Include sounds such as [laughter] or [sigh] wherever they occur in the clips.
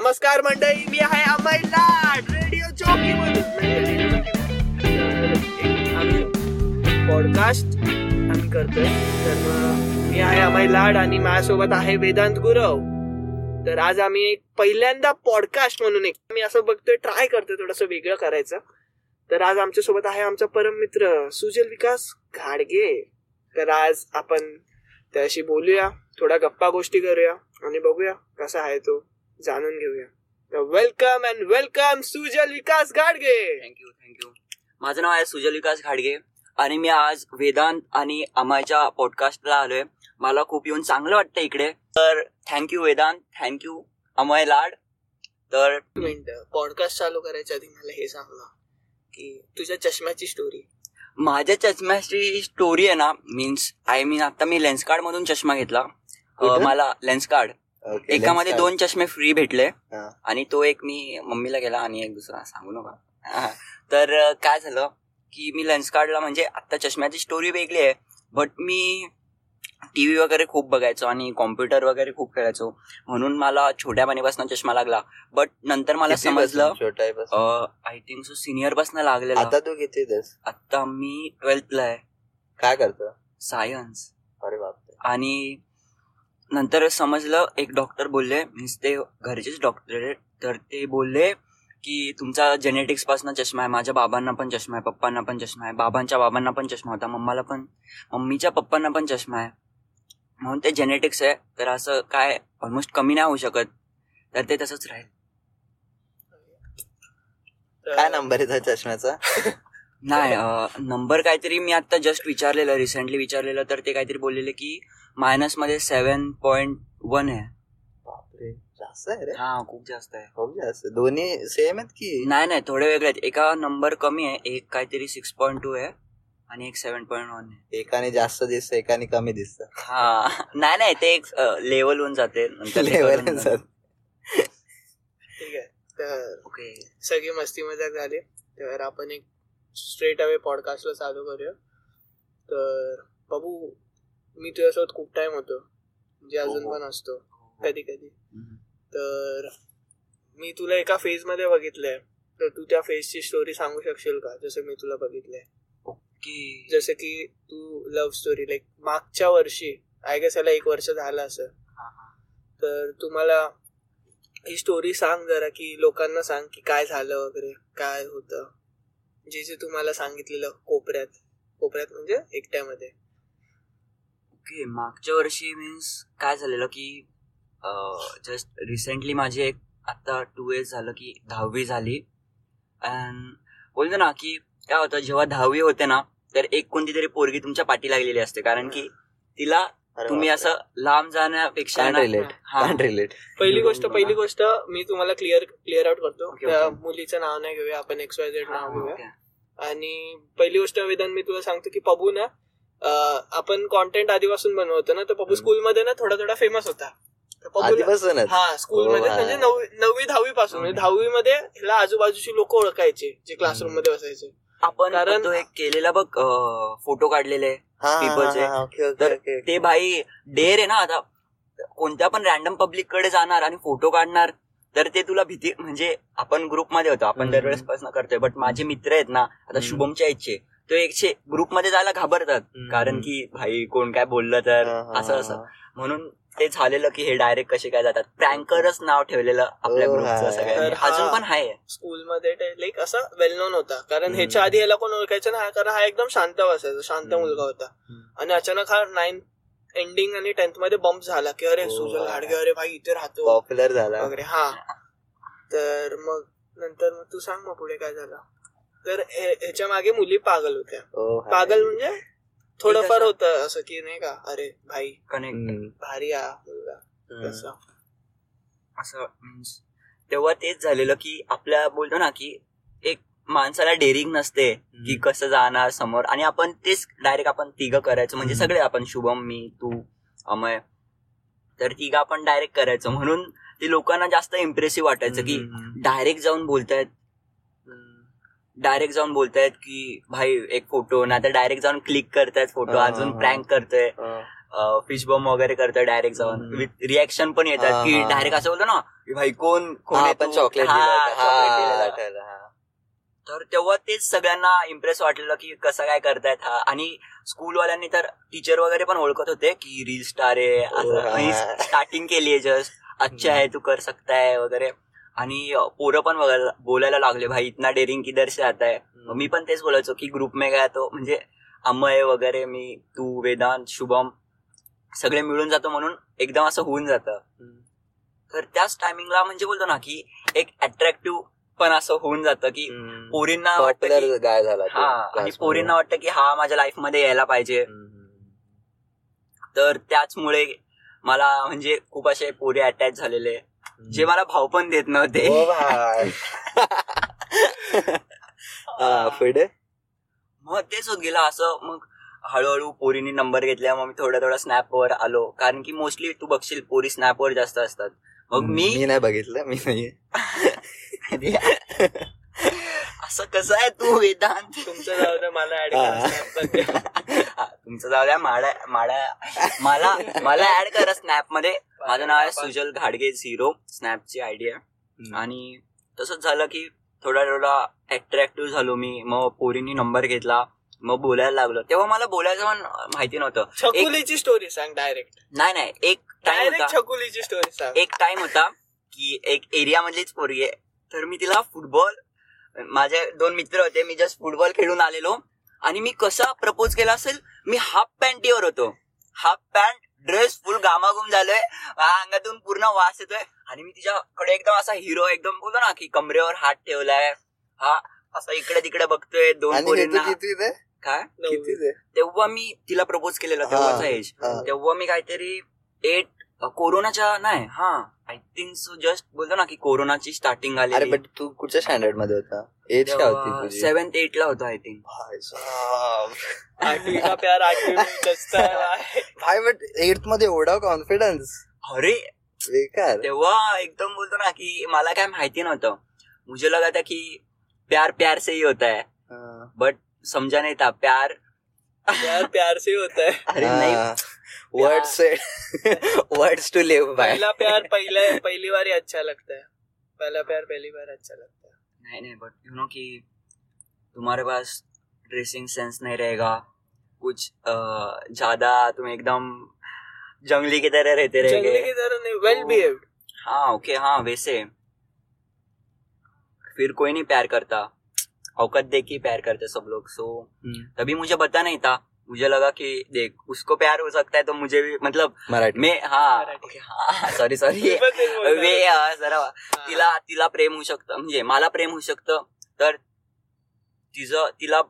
नमस्कार मंडळी मी आहे अमय लाड रेडिओ चौकी आम्ही पॉडकास्ट आम्ही करतोय. तर मी आहे अमय लाड आणि माझ्यासोबत आहे वेदांत गुरव. तर आज आम्ही एक पहिल्यांदा पॉडकास्ट म्हणून एक मी असं बघतोय ट्राय करतोय थोडस वेगळं करायचं. तर आज आमच्यासोबत आहे आमचा परम मित्र सुजल विकास घाडगे. तर आज आपण त्याशी बोलूया थोडा गप्पा गोष्टी करूया आणि बघूया कसा आहे तो. जाणून घेऊया. तर welcome and welcome Sujal Vikas Gadge thank you thank you माझं नाव आहे सुजल विकास घाडगे आणि मी आज वेदांत आणि अमयच्या पॉडकास्टला आलोय. मला खूप येऊन चांगलं वाटतं इकडे. तर thank you Vedant. Thank you Amay Lad. तर पॉडकास्ट चालू करायच्या आधी मला हे सांग ना की तुझ्या चष्म्याची स्टोरी माझ्या चष्म्याची स्टोरी आहे ना मीन्स आय मीन आता मी लेन्स कार्ड मधून चष्मा घेतला? मला लेन्स कार्ड एकामध्ये दोन चष्मे फ्री भेटले. आणि तो एक मी मम्मीला गेला आणि एक दुसरा सांगू नका. तर काय झालं की मी लेन्स काढला म्हणजे आता चष्म्याची स्टोरी वेगळी आहे बट मी टीव्ही वगैरे खूप बघायचो आणि कॉम्प्युटर वगैरे खूप खेळायचो. म्हणून मला छोट्यापणीपासून चष्मा लागला. बट नंतर मला समजलं? आय थिंक सो सिनियरपासून लागलेला. आता तू किती आता मी ट्वेल्थला आहे. काय करतो? सायन्स अरे बापरे. आणि नंतर समजलं एक डॉक्टर बोलले मीन्स ते घरचेच डॉक्टर आहेत. तर ते बोलले की तुमचा जेनेटिक्सपासून चष्मा आहे माझ्या बाबांना पण चष्मा आहे पप्पांना पण चष्मा आहे बाबांच्या बाबांना पण चष्मा होता मम्माला पण मम्मीच्या पप्पांना पण चष्मा आहे. म्हणून ते जेनेटिक्स आहे तर असं काय ऑलमोस्ट कमी नाही होऊ शकत. तर ते तसंच राहील. काय नंबर आहे चष्म्याचा? [laughs] नाही नंबर काहीतरी मी आता जस्ट विचारलेलं रिसेंटली विचारलेलं तर ते काहीतरी बोललेले की मायनसमध्ये सेव्हन पॉईंट वन आहे. बापरे जास्त आहे रे. हा खूप जास्त आहे. खूप जास्त दोन्ही सेम आहेत की? नाही नाही थोडे वेगळे आहेत. एका नंबर कमी आहे एक काहीतरी सिक्स पॉईंट टू आहे आणि एक सेव्हन पॉईंट वन आहे. एकाने जास्त दिसतं एकाने कमी दिसतं. हा. नाही नाही ते एक लेवल होऊन जाते. नंतर होऊन जातं. ठीक आहे. तर ओके. सगळी मस्ती मजाक झाली. तर आपण एक स्ट्रेट अवे पॉडकास्टला चालू करूया. तर बाबू मी तुझ्यासोबत खूप टाइम होतो. म्हणजे अजून हो. पण असतो. कधी कधी. हम्म. तर मी तुला एका फेजमध्ये बघितलंय. तर तू त्या फेजची स्टोरी सांगू शकशील का? जसं मी तुला बघितलंय. ओके. जसं की तू लव्ह स्टोरी लाईक मागच्या वर्षी आय गेस याला एक वर्ष झालं असं. हा, हा. तर तुम्हाला ही स्टोरी सांग जरा की लोकांना सांग की काय झालं वगैरे काय होतं. जे जे तुम्हाला सांगितलेलं कोपऱ्यात. कोपऱ्यात म्हणजे एकट्यामध्ये. ओके मागच्या वर्षी मीन्स काय झालेलं की जस्ट रिसेंटली माझी एक आता टू इयर्स झालं की दहावी झाली. अँड बोलतो ना की काय होतं जेव्हा दहावी होते ना तर एक कोणती तरी पोरगी तुमच्या पाठी लागलेली असते. कारण की तिला तुम्ही असं लांब जाण्यापेक्षा हा. पहिली गोष्ट पहिली गोष्ट मी तुम्हाला क्लिअर क्लिअर आउट करतो. Okay, त्या. मुलीचं नाव नाही घेऊया आपण एक्स वाय झेड नाव घेऊया. आणि पहिली गोष्ट वेदांत मी तुला सांगतो की पबू ना आपण कॉन्टेंट आधीपासून बनवतो ना तर हम्म. स्कूलमध्ये ना थोडा थोडा फेमस होता हा स्कूलमध्ये हो, म्हणजे. नववी दहावी पासून म्हणजे दहावी मध्ये ह्याला आजूबाजूची लोक ओळखायचे जे क्लासरूममध्ये बसायचे आपण कारण- तो एक केलेला बघ फोटो काढलेले okay, तर. ते भाई डेर आहे ना आता कोणत्या पण रॅन्डम पब्लिककडे जाणार आणि फोटो काढणार तर ते तुला भीती म्हणजे आपण ग्रुपमध्ये होतो आपण. दरवेळेस पासून करतोय बट माझे मित्र आहेत ना आता. शुभमच्या इच्छे तो एकशे ग्रुपमध्ये जायला घाबरतात. कारण की भाई कोण काय बोललं तर असं असं. म्हणून ते झालेलं की हे डायरेक्ट कसे काय जातात प्रँकरच नाव ठेवलेलं आपल्या ग्रुपचं हा. अजून पण आहे स्कूलमध्ये लाईक असा वेल नोन होता कारण. ह्याच्या आधी याला कोण ओळखायचं ना कारण हा एकदम शांत बसायचा शांत. मुलगा होता. आणि अचानक हा नाईन एंडिंग आणि टेन्थमध्ये बम्प झाला की अरे हो, सुजल. हाडगे अरे भाई इथे राहतो पॉप्युलर झाला वगैरे हा तर मग नंतर मग तू सांग मग पुढे काय झालं तर ह्याच्या मागे मुली पागल होत्या. पागल म्हणजे थोडंफार होतं असं की नाही का अरे भाई कनेक्ट भारी मुलगा. असं मीन्स तेव्हा तेच झालेलं की आपल्या बोलतो ना की एक माणसाला डेअरिंग नसते की कसं जाणार समोर. आणि आपण तेच डायरेक्ट आपण तिघ करायचं. म्हणजे. सगळे आपण शुभम मी तू अमय. तर तिघ आपण डायरेक्ट करायचं. म्हणून ते लोकांना जास्त इम्प्रेसिव्ह वाटायचं की डायरेक्ट जाऊन बोलतायत. डायरेक्ट जाऊन बोलतायत की भाई एक फोटो ना तर डायरेक्ट जाऊन क्लिक करतायत फोटो अजून. प्रँक करतोय. फिश बॉम्ब वगैरे करतो डायरेक्ट जाऊन. विथ रिॲक्शन पण येतात की. डायरेक्ट असं बोलतो ना की भाई कोण कोण? चॉकलेट. तर तेव्हा तेच सगळ्यांना इम्प्रेस वाटलेलं की कसं काय करतायत हा आणि स्कूलवाल्यांनी तर टीचर वगैरे पण ओळखत होते की रील स्टार आहे. स्टार्टिंग केली आहे जस्ट अच्छा आहे तू कर सकताय वगैरे आणि पोरं पण बघायला- बोलायला लागले भाई इतना डेअरिंग किधर से आता है मग मी पण तेच बोलायचो की ग्रुप में काय तो म्हणजे अमय वगैरे मी तू वेदांत शुभम सगळे मिळून जातो म्हणून एकदम असं होऊन जातं तर त्याच टायमिंगला म्हणजे बोलतो ना की एक अट्रॅक्टिव्ह पण असं होऊन जातं की. पोरींना वाटतं झाला आणि. पोरींना वाटतं की हा माझ्या लाईफमध्ये यायला पाहिजे. तर त्याचमुळे मला म्हणजे खूप असे पोरी अटॅच झालेले. जे मला भाव पण देत नव्हते. हो [laughs] पुढे? मग तेच होत गेलं. असं मग हळूहळू पोरीनी नंबर घेतल्या. मग मी थोड्या थोड्या स्नॅपवर आलो. कारण की मोस्टली तू बघशील पोरी स्नॅपवर जास्त असतात. मग मी मी नाही बघितलं. मी नाही. [laughs] [laughs] [laughs] असं कसं आहे तू वेदांत? तुमचं जाऊ दे मला ऍड तुमचं जाऊ द्या माडा माडा. मला मला ऍड करा स्नॅपमध्ये. माझं नाव आहे सुजल घाडगे झिरो स्नॅपची आयडिया आणि तसंच झालं की थोडा थोडा अट्रॅक्टिव्ह झालो मी. मग पोरींनी नंबर घेतला. मग बोलायला लागलो. तेव्हा मला बोलायचं पण माहिती नव्हतं. छकुलीची स्टोरी सांग डायरेक्ट नाही नाही. एक टाइम छकुलीची स्टोरी सांग. एक टाइम होता की एक एरिया मधलीच पोरगी आहे. तर मी तिला फुटबॉल माझे दोन मित्र होते मी जस्ट फुटबॉल खेळून आलेलो. आणि मी कसा प्रपोज केला असेल मी हाफ पॅन्टीवर होतो. हाफ पॅन्ट ड्रेस फुल गामागुम झालोय. अंगातून पूर्ण वास येतोय. आणि मी तिच्याकडे एकदम असा हिरो एकदम बोलतो ना की कमरेवर हात ठेवलाय. हा असा इकडे तिकडे बघतोय दोन पोरींना. काय? तेव्हा मी तिला प्रपोज केलेला तेव्हाचा एज. तेव्हा मी काहीतरी एट कोरोनाच्या नाही हा. आय थिंक सो जस्ट बोलतो ना की कोरोनाची स्टार्टिंग अरे आली बट तू कुठच्या स्टँडर्डमध्ये होता? एज काय होती तुझी? सेव्हन्थ एट ला होतो आय थिंक भाई साहब. आठवी का प्यार आठवी है. भाई बट एटमध्ये एवढा कॉन्फिडन्स अरे बेकार. तेव्हा एकदम बोलतो ना की मला काय माहिती नव्हतं. मुझे लगा था की प्यार प्यार से ही होता है. बट समझा नहीं था प्यार. प्यार प्यार से होता है. अरे नाही. Words words to live by पहला प्यार पहले पहली बार ही अच्छा लगता है। पहला प्यार पहली बार अच्छा लगता है। नहीं नहीं बट यू नो कि तुम्हारे पास ड्रेसिंग सेंस नहीं रहेगा। कुछ ज़्यादा तुम एकदम जंगली की तरह रहते जंगली की तरह नहीं वेल बिहेव्ड हाँ ओके हाँ वैसे। फिर कोई नहीं प्यार करता। औकत देख के ही प्यार करते सब लोग सो so, तभी मुझे पता नहीं था। मुझे लगा कि देख उसको प्यार हो सकता है तो मुझे भी मतलब मराठी। मैं हाँ हाँ सॉरी [laughs] सॉरी वे जरा तिला तिला प्रेम होऊ शकतं म्हणजे मला प्रेम होऊ शकतं तर तिचं तिला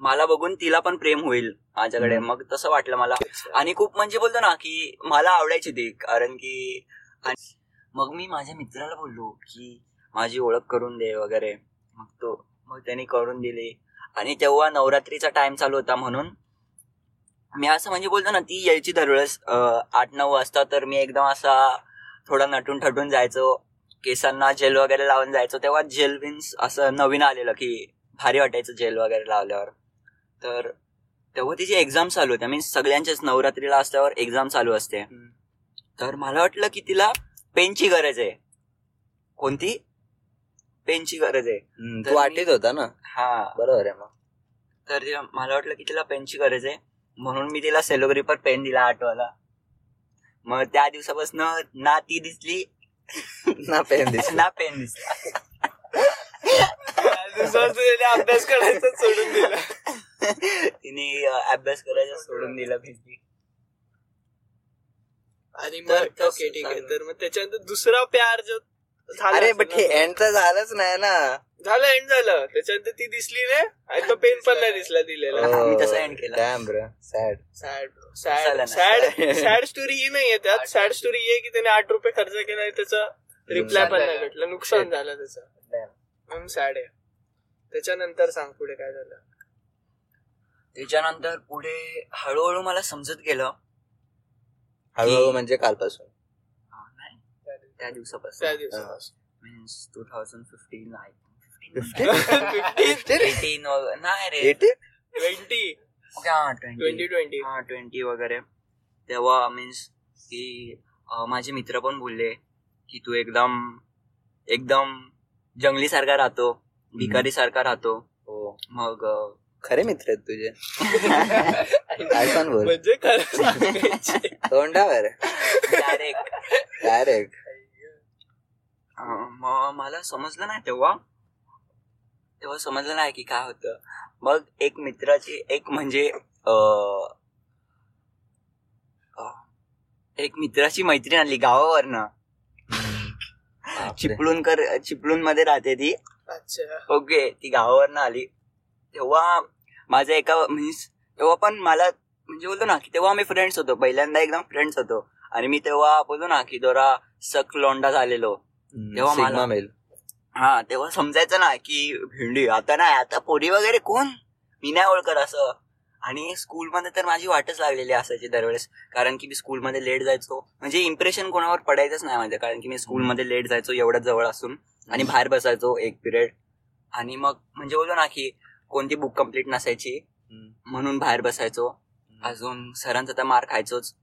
मला बघून तिला पण प्रेम होईल माझ्याकडे. मग तसं वाटलं मला. आणि खूप म्हणजे बोलतो ना की मला आवडायची ती कारण की मग मी माझ्या मित्राला बोललो की माझी ओळख करून दे वगैरे. मग तो मग त्याने करून दिली. आणि तेव्हा नवरात्रीचा टाइम चालू होता म्हणून मी असं म्हणजे बोलतो ना ती यायची दरवेळेस आठ नऊ वाजता तर मी एकदम असा थोडा नटून ठटून जायचो. केसांना जेल वगैरे लावून जायचो. तेव्हा जेल मीन्स असं नवीन आलेलं की भारी वाटायचं जेल वगैरे लावल्यावर. तर तेव्हा तिची एक्झाम चालू होत्या मीन्स सगळ्यांच्याच नवरात्रीला असल्यावर एक्झाम चालू असते. तर मला वाटलं की तिला पेनची गरज आहे. कोणती? पेनची गरज आहे. तू वाटीत होता ना. हा. बरोबर आहे मग. तर तिला मला वाटलं की तिला पेनची गरज आहे. म्हणून मी तिला सेलोग्रिपर पेन दिला आठवाला मग त्या दिवसापासून ना ती दिसली. ना पेन दिसला. ना पेन दिसला. अभ्यास करायचा सोडून दिला. तिने अभ्यास करायचं सोडून दिला भेटली आणि तर मग ओके ठीक आहे. तर मग त्याच्यानंतर दुसरा प्यार जो अरे बट हे एंड तर झालंच नाही ना. झालं एंड झालं. त्याच्यानंतर ती दिसली नाही आणि तो पेन पण नाही दिसला दिलेला. मी तसं end केलं. डॅम ब्र सॅड सॅड झालं सॅड. सॅड सॅड स्टोरी ही नाहीये त्यात. सॅड स्टोरी ही आहे की त्याने आठ रुपये खर्च केला त्याचा रिप्लाय पण नाही भेटला. नुकसान झालं त्याचं. म्हणून सॅड आहे. त्याच्यानंतर सांग पुढे काय झालं. त्याच्यानंतर पुढे हळूहळू मला समजत गेलं हळूहळू म्हणजे कालपासून. त्या त्या दिवसापासून. Means two thousand fifteen fifteen eighteen नाही रे. एटी ट्वेंटी हा ट्वेंटी ट्वेंटी ट्वेंटी हा ट्वेंटी वगैरे. तेव्हा मीन्स की माझे मित्र पण बोलले की तू एकदम एकदम जंगली सारखा राहतो भिकारी सारखा राहतो. हो. मग खरे मित्र आहेत तुझे. [laughs] म्हणजे. तोंडावर. डायरेक्ट डायरेक्ट मला समजलं नाही तेव्हा. तेव्हा समजलं नाही की काय होतं. मग एक मित्राची एक म्हणजे एक मित्राची मैत्रीण आली गावावरनं. चिपळूणकर चिपळूणमध्ये राहते ती. अच्छा. ओके ती गावावरनं आली. तेव्हा माझा एका मीन्स तेव्हा पण मला म्हणजे बोलतो ना की तेव्हा आम्ही फ्रेंड्स होतो. पहिल्यांदा एकदम फ्रेंड्स होतो. आणि मी तेव्हा बोलतो ना की जरा सक लोंडा झालेलो. तेव्हा मला- हा तेव्हा समजायचं ना की भेंडी आता नाही आता पोरी वगैरे कोण? मी नाही ओळखत असं. आणि स्कूलमध्ये तर माझी वाटच लागलेली असायची दरवेळेस कारण की मी स्कूलमध्ये लेट जायचो. म्हणजे इम्प्रेशन कोणावर पडायचंच नाही माझं कारण की मी स्कूलमध्ये लेट जायचो एवढ्या जवळ असून आणि बाहेर बसायचो एक पिरियड. आणि मग म्हणजे बोलतो ना की कोणती बुक कंप्लीट नसायची म्हणून बाहेर बसायचो. अजून सरांचा तर मार खायचोच.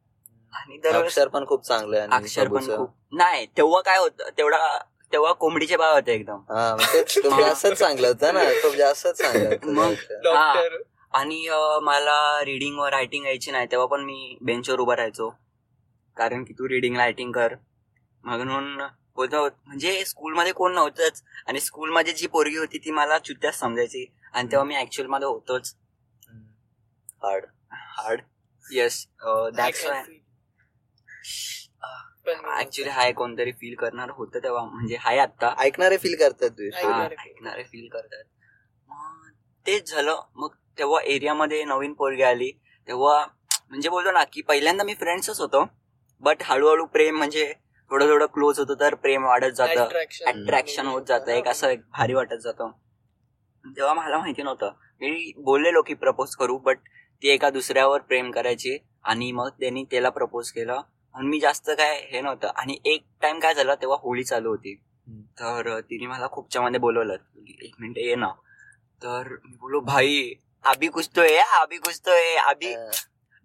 आणि अक्षर पण खूप चांगलं अक्षर पण. खूप नाही तेव्हा काय होतं तेवढा तेव्हा कोंबडीचे भाव होते एकदम. हा मग ते खूप जास्तच चांगलं होतं ना खूप जास्तच चांगलं होतं मग- आणि मला रिडिंग व रायटिंग यायची नाही तेव्हा पण मी बेंचवर उभा राहायचो. कारण की तू रिडिंग रायटिंग कर. म्हणून बोलतो म्हणजे स्कूलमध्ये कोण नव्हतंच. आणि स्कूलमध्ये जी पोरगी होती ती मला चुत्याच समजायची. आणि तेव्हा मी ऍक्च्युअलमध्ये होतोच. Hard hard yes that's actually high कोणतरी फील करणार होतं तेव्हा म्हणजे हाय आता ऐकणारे फील करतात ऐकणारे. हा, फील करतात. मग तेच झालं. मग तेव्हा एरियामध्ये नवीन पोरगी आली. तेव्हा म्हणजे बोलतो ना की पहिल्यांदा मी फ्रेंड्सच होतो. बट हळूहळू प्रेम म्हणजे थोडं थोडं क्लोज होतो तर प्रेम वाढत जातं. Attraction. अट्रॅक्शन होत जातं. एक असं एक भारी वाटत जातं. तेव्हा मला माहिती नव्हतं. मी बोललेलो की प्रपोज करू बट ती एका दुसऱ्यावर प्रेम करायची आणि मग त्यांनी त्याला प्रपोज केलं. आणि मी जास्त काय हे नव्हतं. आणि एक टाइम काय झालं तेव्हा होळी चालू होती. तर तिने मला खूपच्या मध्ये बोलवलं. एक मिनिट ये ना. तर मी बोलो भाई है कुछ तो है अभी हा.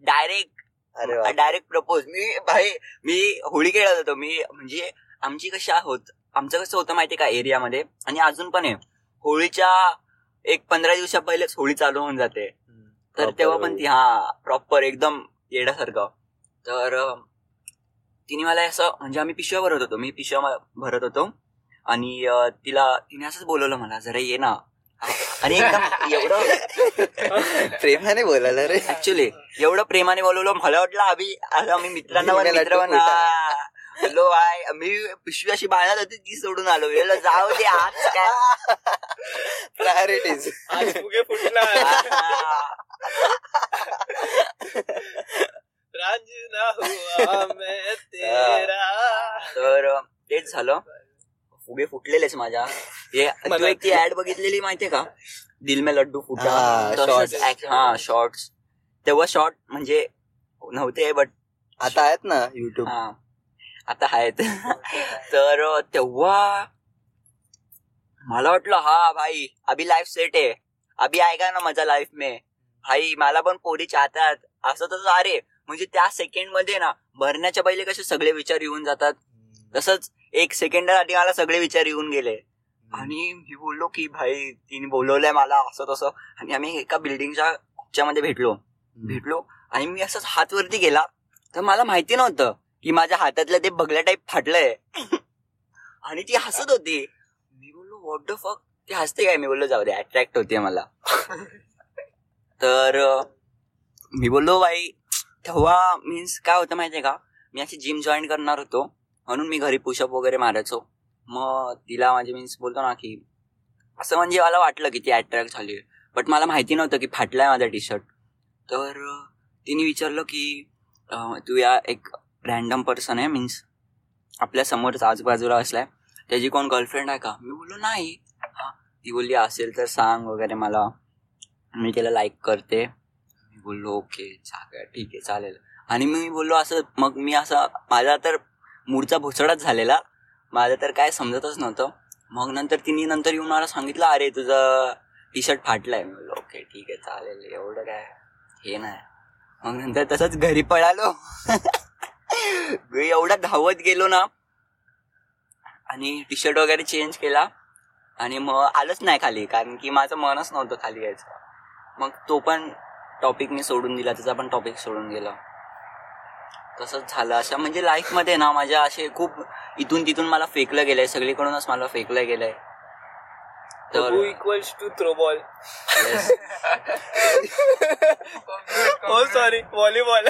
डायरेक्ट अरे डायरेक्ट प्रपोज मी भाई मी होळी खेळत होतो. मी म्हणजे आमची कशी होत आमचं कसं होतं माहितीये का एरियामध्ये? आणि अजून पण आहे. होळीच्या एक पंधरा दिवसा पहिलेच होळी चालू होऊन जाते. तर तेव्हा पण. ती हा प्रॉपर एकदम येण्यासारखं तर तिने मला असं म्हणजे आम्ही पिशव्या भरत होतो मी पिशव्या म- भरत होतो. आणि तिला तिने असंच बोलवलं मला जरा ये ना. आणि एकदम एवढं [laughs] प्रेमाने बोलायला रे. ऍक्च्युली एवढं प्रेमाने बोलवलं मला वाटलं आम्ही आता आम्ही मित्रांना हा. बोललो बाय मी पिशवी अशी बाळगत होती ती सोडून आलो. वेळेला जाऊ दे आज काय? प्रायोरिटीज फुटला. [laughs] रांझना हुआ मैं झालं. फुगे फुटलेलेच माझ्या. हे तू एक ती ऍड बघितलेली माहितीये का? दिल में लड्डू फुटा. हा, तसंच shorts. act- हा शॉर्ट्स तेव्हा शॉर्ट म्हणजे नव्हते बट आता आहेत ना युट्यूब हा. आता आहेत. [laughs] तर तेव्हा मला वाटलं हा भाई अभी लाईफ सेट आहे. अभी आएगा ना माझा लाईफ में. भाई मला पण पोरी चाहतात. असं तसं अरे म्हणजे त्या सेकंडमध्ये ना भरण्याच्या पहिले कसे सगळे विचार येऊन जातात. तसंच एक सेकंडासाठी मला सगळे विचार येऊन गेले. आणि मी बोललो की भाई तिने बोलवलंय मला असं तसं. आणि आम्ही एका बिल्डिंगच्या मध्ये भेटलो. भेटलो आणि मी असंच हात वरती गेला. तर मला माहिती नव्हतं की माझ्या हातातलं ते बगल्या टाईप फाटलंय. [laughs] आणि ती हसत होती. मी बोललो व्हॉट द फक ती हसते काय? मी बोललो जाऊ दे अट्रॅक्ट होते मला. [laughs] तर मी बोललो बाई तेव्हा मीन्स काय होतं माहितीये का? मी अशी जिम जॉईन करणार होतो. म्हणून मी घरी पुशअप वगैरे मारायचो. मग तिला माझे मीन्स बोलतो ना की असं म्हणजे मला वाटलं की ती अट्रॅक्ट झाली बट मला माहिती नव्हतं की फाटलाय माझा टी शर्ट तर तिने विचारलं की तू या एक रॅन्डम पर्सन आहे मीन्स आपल्या समोरच आजूबाजूला असलाय. त्याची कोण गर्लफ्रेंड आहे का? मी बोललो नाही. ती बोलली असेल तर सांग वगैरे मला. मी तिला लाईक करते. मी बोललो ओके ठीक आहे चालेल. आणि मी बोललो असं मग मी असं माझा तर मूडचा भोसडाच झालेला. माझं तर काय समजतच नव्हतं. मग नंतर तिने नंतर येऊन मला सांगितलं अरे तुझं टी शर्ट फाटलाय ओके ठीक आहे चालेल एवढं काय हे नाही. मग नंतर तसंच घरी पळालो. [laughs] एवढा धावत गेलो ना आणि टी शर्ट वगैरे चेंज केला आणि मग आलंच नाही खाली कारण की माझं मनच नव्हतं खाली यायचं. मग तो पण टॉपिक मी सोडून दिला त्याचा पण टॉपिक सोडून गेला. तसंच झालं. असं म्हणजे लाईफमध्ये ना माझ्या असे खूप इथून तिथून मला फेकलं गेलंय. सगळीकडूनच मला फेकलं गेलंय. Equals to throw ball. हो सॉरी व्हॉलीबॉल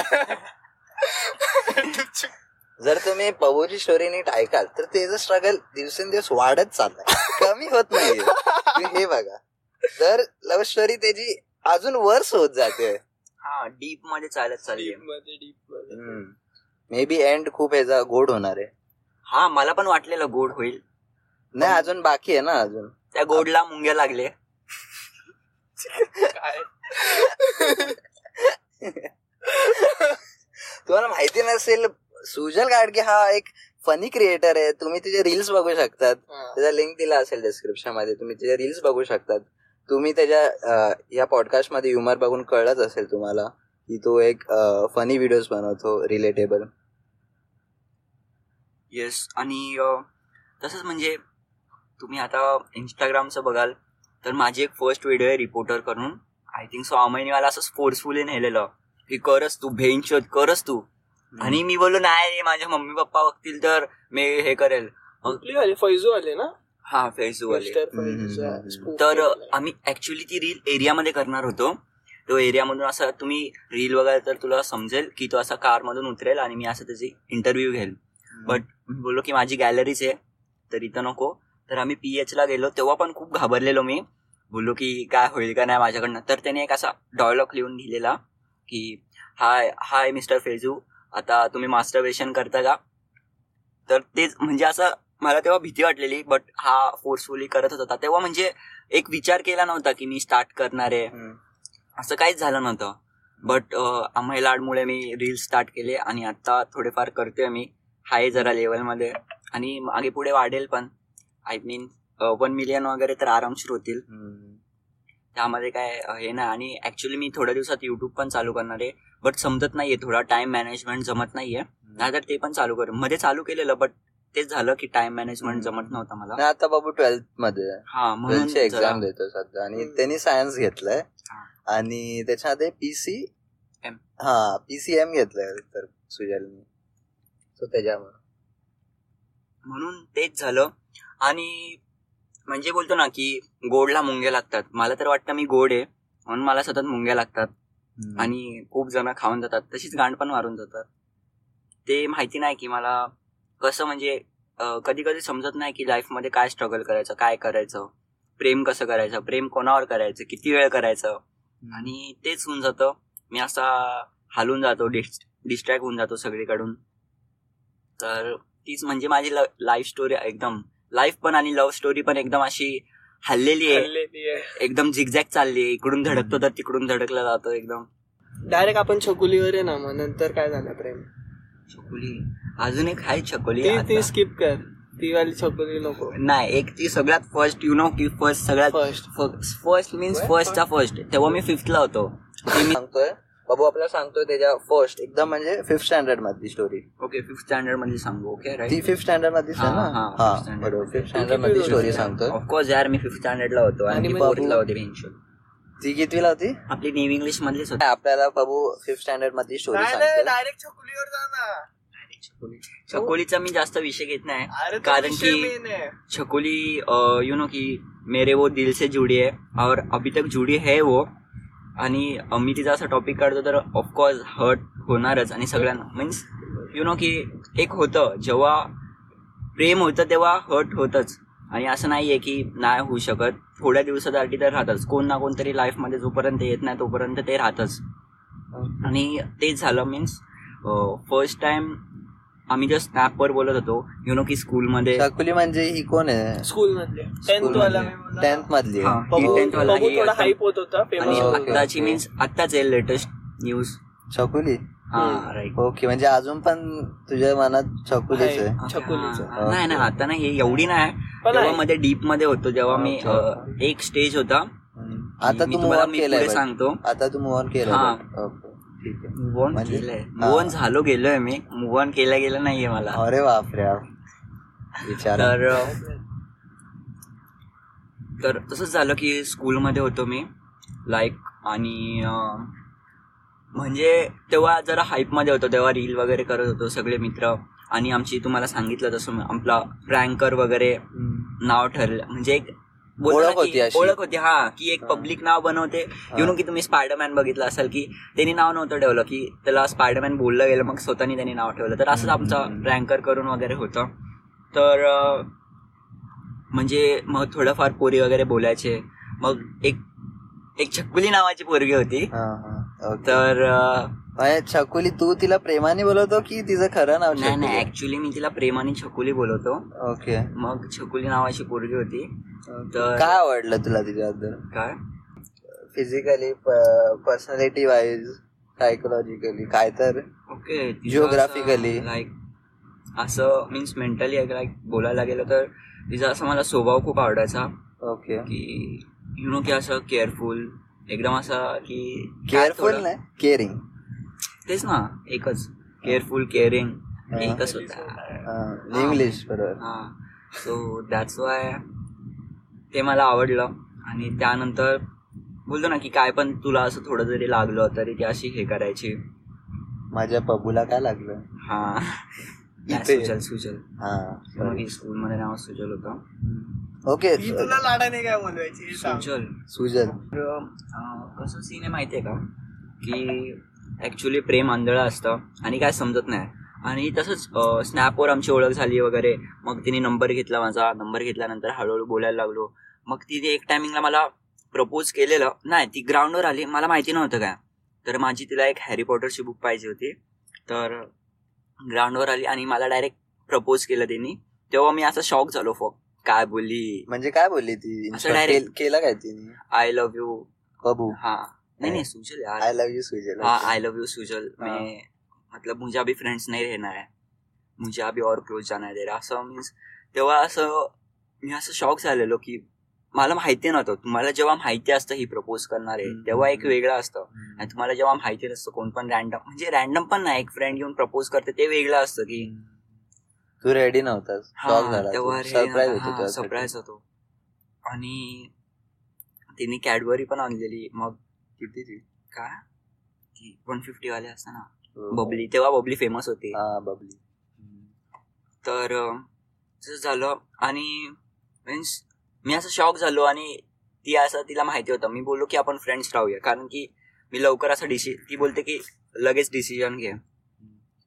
जर तुम्ही पबूची स्टोरी नीट ऐकाल तर त्याचं स्ट्रगल दिवसेंदिवस वाढत चाललंय. कमी होत नाहीये. तुम्ही हे बघा. तर लव्ह स्टोरी त्याची अजून वर्स होत जाते. हा डीपमध्ये चालत चालली डीपमध्ये डीपमध्ये. मे बी एंड खूप ह्याचा गोड होणार आहे. हा मला पण वाटलेलं गोड होईल. नाही अजून बाकी आहे ना अजून. त्या गोडला मुंग्या लागले. काय? तुम्हाला माहिती नसेल सुजल गाडगे हा एक फनी क्रिएटर आहे. तुम्ही तिचे रील्स बघू शकतात. हा. त्याचा लिंक दिला असेल डिस्क्रिप्शनमध्ये. तुम्ही त्याचे रील्स बघू शकतात. तुम्ही त्याच्या या पॉडकास्टमध्ये ह्युमर बघून कळलंच असेल तुम्हाला की तो एक फनी व्हिडिओज बनवतो रिलेटेबल येस आणि तसंच म्हणजे तुम्ही आता इंस्टाग्रामचं बघाल तर माझी एक फर्स्ट व्हिडिओ आहे रिपोर्टर करून. आय थिंक सो अमैनीवाला असंच फोर्सफुली नेलेलं की करच तू भेन शोध करच तू. आणि मी बोललो नाही रे माझ्या मम्मी पप्पा बघतील तर मी हे करेल. फैजू आले ना? हा spoof तर. आम्ही ऍक्च्युली ती रील एरियामध्ये करणार होतो. तो एरियामधून असं तुम्ही रील बघाल तर तुला समजेल की तो असा कारमधून उतरेल आणि मी असं त्याची इंटरव्ह्यू घेईल. बट मी बोललो की माझी गॅलरीच आहे तर इथं नको. तर आम्ही पी ला गेलो तेव्हा पण खूप घाबरलेलो मी. बोललो की काय होईल का नाही माझ्याकडनं. तर त्याने एक असा डायलॉग लिहून दिलेला की हाय हाय मिस्टर फेजू आता तुम्ही मास्टरबेशन करता का? तर तेच म्हणजे असं मला तेव्हा भीती वाटलेली बट हा फोर्सफुली करत होता. तेव्हा म्हणजे एक विचार केला नव्हता की मी स्टार्ट करणार आहे. असं काहीच झालं नव्हतं. बट आम्ही लाडमुळे मी रील्स स्टार्ट केले आणि आता थोडेफार करतोय मी. हाय जरा लेवलमध्ये आणि मागे पुढे वाढेल पण. आय मीन वन मिलियन वगैरे तर आरामशीर होतील. त्यामध्ये काय हे नाही. आणि ऍक्च्युली मी थोड्या दिवसात युट्यूब पण चालू करणार आहे. बट समजत नाहीये थोडा. टाइम मॅनेजमेंट जमत नाहीये. नाहीतर ते पण चालू कर मध्ये चालू केलेलं बट तेच झालं की टाइम मॅनेजमेंट जमत नव्हतं मला. आता बाबू ट्वेल्थमध्ये. हा म्हणून एक्झाम देतो सध्या आणि. त्यांनी सायन्स घेतलंय. आणि त्याच्यामध्ये पीसी एम. हा पीसीएम घेतलंय तर सुजलनी. सो त्याच्यामुळे. म्हणून तेच झालं. आणि म्हणजे बोलतो ना की गोडला मुंग्या लागतात. मला तर वाटतं मी गोड आहे म्हणून मला सतत मुंग्या लागतात. आणि खूप जण खाऊन जातात. तशीच गांड पण मारून जातात. ते माहिती नाही की मला कसं म्हणजे कधी कधी समजत नाही की लाईफमध्ये काय स्ट्रगल करायचं काय करायचं प्रेम कसं करायचं प्रेम कोणावर करायचं किती वेळ करायचं? आणि तेच होऊन जातं. मी असा हालून जातो डिस्ट्रॅक्ट होऊन जातो सगळीकडून. तर तीच म्हणजे माझी लाईफ स्टोरी एकदम. लाईफ पण आणि लव्ह स्टोरी पण एकदम अशी हल्लेली आहे. एकदम झिकझॅक चालली आहे. इकडून धडकतो तर तिकडून धडकला जातो एकदम. डायरेक्ट आपण छकुलीवर आहे ना मग नंतर काय झालं प्रेम? छकुली. अजून एक आहे छकुली ती ती. स्किप कर. ती वाली छकुली नको. नाही एक ती सगळ्यात फर्स्ट यु नो की फर्स्ट सगळ्यात फर्स्ट फर्स्ट मीन्स? फर्स्टचा फर्स्ट तेव्हा मी फिफ्थला होतो. ती मी सांगतोय. बाबू आपल्याला सांगतोय त्याच्या फर्स्ट एकदम म्हणजे फिफ्थ स्टँडर्ड मधली स्टोरी ओके फिफ्थ स्टँडर्डमध्ये सांगू ओके ती राईट फिफ्थ स्टँडर्ड standard. बरोबर. फिफ्थ तू स्टँडर्ड मधली? स्टोरी सांगतोय. ऑफकोर्स यार मी फिफ्थ स्टँडर्डला होतो. आणि मी फोर्थला तू- होते पेन्शन ती कितवीला होती? आपली नेव्ही इंग्लिश मधलीच होती. आपल्याला बाबू फिफ्थ स्टँडर्ड मधली स्टोरी डायरेक्ट छकुलीवर जा ना. छकोलीचा मी जास्त विषय घेत नाही. कारण की आहे. छकोली यू नो कि मेरे वो दिल से जुड़ी है. और अभी तक जुड़ी है वो. आणि मी तिचा असा टॉपिक काढतो तर ऑफकोर्स हर्ट होणारच आणि सगळ्यांना. मीन्स यु नो की एक होतं जेव्हा प्रेम होतं तेव्हा हर्ट होतच. आणि असं नाही आहे की नाही होऊ शकत. थोड्या दिवसासाठी तर राहतच. कोण ना कोणतरी लाईफमध्ये जोपर्यंत येत नाही तोपर्यंत ते राहतच. आणि तेच झालं मीन्स फर्स्ट टाइम आम्ही जस्ट स्नॅपवर बोलत होतो. यु नो की स्कूलमध्ये शाकुली म्हणजे ही कोण आहे? स्कूल मधले. टेन्थ मधली आणि. आत्ताची मीन्स आत्ताच आहे लेटेस्ट न्यूज हा. राईट ओके म्हणजे अजून पण तुझ्या मनात छकुलीच आहे. हा, नाही नाही आता नाही एवढी नाही. तेव्हा. मध्ये डीपमध्ये होतो जेव्हा मी एक स्टेज होता. आता मी तू तुम्हाला ऑन मी केलंय पुढे. सांगतो आता तू मूव ऑन केलं हा. ओके ठीक आहे मूव ऑन म्हणजे- केलंय. मूव ऑन झालो गेलोय मी मूव ऑन केलं गेलं नाहीये मला अरे बापरे. विचार तर तर तसंच झालं की स्कूलमध्ये होतो मी लाईक आणि म्हणजे तेव्हा जरा हाईपमध्ये होतो तेव्हा रील वगैरे करत होतो सगळे मित्र आणि आमची तुम्हाला सांगितलं तसं आपला प्रँकर वगैरे. नाव ठरलं. म्हणजे एक ओळख होती. ओळख होती हा की एक. पब्लिक नाव बनवते. यु नो की तुम्ही स्पायडरमॅन बघितलं असेल की त्यांनी नाव नव्हतं ठेवलं की त्याला स्पायडरमॅन बोललं गेलं मग स्वतःनी त्यांनी नाव ठेवलं. तर असंच आमचा रँकर करून वगैरे होतं. तर म्हणजे मग थोडंफार पोरी वगैरे बोलायचे. मग एक एक छकुली नावाची पोरगी होती. तर छकुली तू तिला प्रेमाने बोलवतो की तिचं खरं नाव नाही नाही? ऍक्च्युली मी तिला प्रेमाने छकुली बोलवतो. ओके. मग छकुली नावाची पोरगी होती. तर- काय आवडलं तुला तिच्याबद्दल? काय? फिजिकली पर्सनॅलिटी वाईज सायकोलॉजिकली काय तर? Okay Geographically. लाईक असं मीन्स मेंटली लाईक बोलायला गेलं तर तिचा असं मला स्वभाव खूप आवडायचा. ओके. की यु नो की असं केअरफुल एकदम असं की केअरफुल नाही केअरिंग तेच ना एकच. केअरफुल केअरिंग एकच होता. हा इंग्लिश बरोबर. हा. सो दॅट्स वाय ते मला आवडलं. आणि त्यानंतर बोलतो ना की काय पण तुला असं थोडं जरी लागलं तरी ती अशी हे करायची. माझ्या पबूला काय लागलं? हा. [laughs] सुजल सुजल हा स्कूलमध्ये नाव सुजल होतं. ओके मी तुला लाडाने काय बोलवायची हे. सुजल सुजल कसं सीन आहे माहितीये का? की ऍक्च्युली प्रेम आंधळं असतं आणि काय समजत नाही. आणि तसंच स्नॅपवर आमची ओळख झाली वगैरे. मग तिने नंबर घेतला माझा. नंबर घेतल्यानंतर हळूहळू बोलायला लागलो. मग तिने एक टायमिंगला मला प्रपोज केलेलं. नाही ती ग्राउंडवर आली. मला माहिती नव्हतं काय. तर माझी तिला एक हॅरी पॉटरची बुक पाहिजे होती. तर ग्राउंडवर आली आणि मला डायरेक्ट प्रपोज केलं त्यांनी तेव्हा मी असं शॉक झालो फो काय बोलली? म्हणजे काय बोलली ती? असं direct. केल- काय तिने? आय लव्ह यू पबू हाँ. नहीं नहीं सुजल यार. I love you Sujal. हाँ आई लव यू सुजल. मैं मतलब मुझे अभी फ्रेंड्स नहीं रहना है. मुझे अभी और क्लोज जाना है. तेरा असं मीन्स तेव्हा असं मी असं शॉक झालेलो की मला माहिती नव्हतं. तुम्हाला जेव्हा माहिती असतं ही प्रपोज करणार आहे. तेव्हा एक वेगळं असतं. आणि तुम्हाला जेव्हा माहिती नसतं कोण पण रॅन्डम म्हणजे रॅन्डम पण नाही एक फ्रेंड येऊन प्रपोज करते ते वेगळं असतं की तू रेडी नव्हतास. तेव्हा सरप्राईज होतो सरप्राईज होतो. आणि तिने कॅडबरी पण आणलेली. मग किती ती वन फिफ्टी वाले असतं ना हो. बबली तेव्हा बबली फेमस होती. बबली. तर तसं झालं आणि मीन्स मी असं शॉक झालो आणि ती असं तिला माहिती होतं. मी बोललो की आपण फ्रेंड्स राहूया. कारण की मी लवकर असं डिसि ती बोलते की लगेच डिसिजन घे.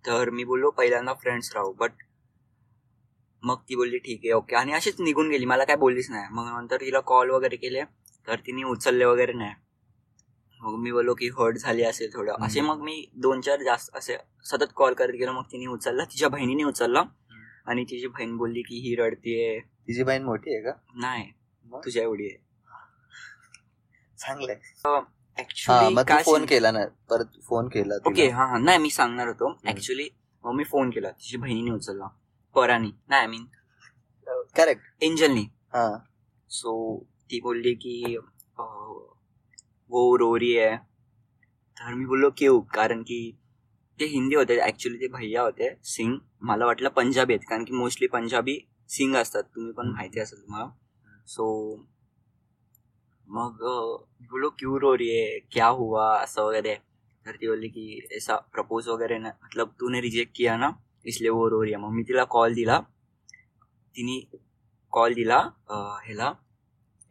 तर मी बोललो पहिल्यांदा फ्रेंड्स राहू. बट मग ती बोलली ठीक आहे ओके आणि अशीच निघून गेली. मला काय बोललीच नाही. मग नंतर तिला कॉल वगैरे केले. तर तिने उचलले वगैरे नाही. मग मी बोललो की हर्ट झाली असेल थोडं. असे मग मी दोन चार जास्त असे सतत कॉल करत गेलो. मग तिने उचलला. तिच्या बहिणीने उचलला. आणि तिची बहीण बोलली की ही रडतीये. तिची बहीण मोठी आहे का? नाही? तुझ्या एवढी आहे. चांगलंय. फोन केला ना? परत फोन केला. ओके हा हा. नाही मी सांगणार होतो. ऍक्च्युली मग मी फोन केला. तिची बहिणीने उचलला. परानी. नाही आय मीन करेक्ट एंजलनी. हा. सो ती बोलली की वो रो रही है। तर मी बोललो क्यू? कारण की ते हिंदी होते ऍक्च्युली ते भैया होते सिंग मला वाटलं पंजाबी आहेत कारण की मोस्टली पंजाबी सिंग असतात तुम्ही पण माहिती असेल तुम्हाला. सो मग बोललो क्यू रो रही है? क्या हुआ? असं वगैरे. तर ती बोलली की ऐसा प्रपोज वगैरे ना मतलब तूने रिजेक्ट किया ना इसलिए वो रो रही है. मग मी तिला कॉल दिला. तिने कॉल दिला ह्याला.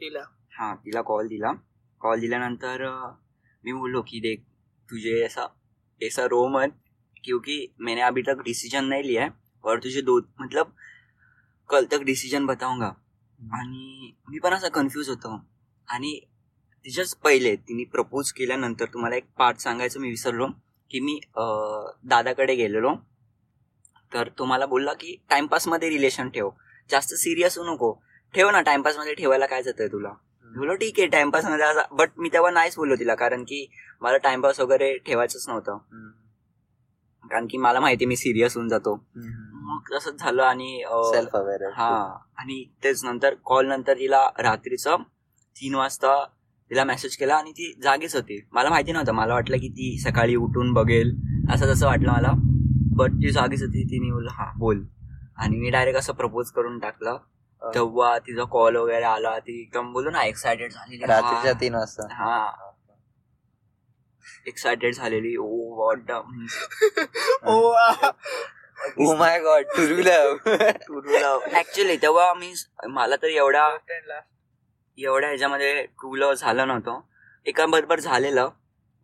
तिला. हाँ तिला कॉल दिला. कॉल दिल्यानंतर मी बोललो की देख तुझे ऐसा ऐसा रो मत क्योंकि मैंने अभी तक डिसीजन नहीं लिया है और तुझे दो मतलब कल तक डिसीजन बताऊंगा। आणि मी पण असं कन्फ्यूज होतो. आणि तिच्याच पहिले तिने प्रपोज केल्यानंतर तुम्हाला एक पार्ट सांगायचं मी विसरलो की मी दादाकडे गेलेलो. तर तो मला बोलला की टाइमपासमध्ये रिलेशन ठेव. जास्त सिरियस होऊ नको. ठेव ना टाइमपासमध्ये ठेवायला काय जातंय तुला? मी बोललो ठीक आहे टाइमपासमध्ये बट मी तेव्हा नाहीच बोललो तिला कारण की मला टाइमपास वगैरे ठेवायचंच नव्हतं. कारण की मला माहिती मी सिरियस होऊन जातो. मग तसंच झालं आणि अं, सेल्फ अवेअर हा आणि तेच नंतर कॉल नंतर तिला रात्रीचं तीन वाजता तिला मेसेज केला आणि ती जागीच होती. मला माहिती नव्हतं. मला वाटलं की ती सकाळी उठून बघेल असं तसं वाटलं मला. बट ती जागीच होती तिने बोललं हा बोल. आणि मी डायरेक्ट असं प्रपोज करून टाकलं. तेव्हा तिचा कॉल वगैरे आला ती एकदम बोलू ना एक्सायटेड झालेली. रात्रीच्या हा. तीन वाजता. हा. एक्सायटेड झालेली. ओ what [laughs] oh my god true love actually तेव्हा मी मला तर एवढा एवढ्या ह्याच्यामध्ये ट्रू लव्ह झालं नव्हतं. एका बरोबर झालेलं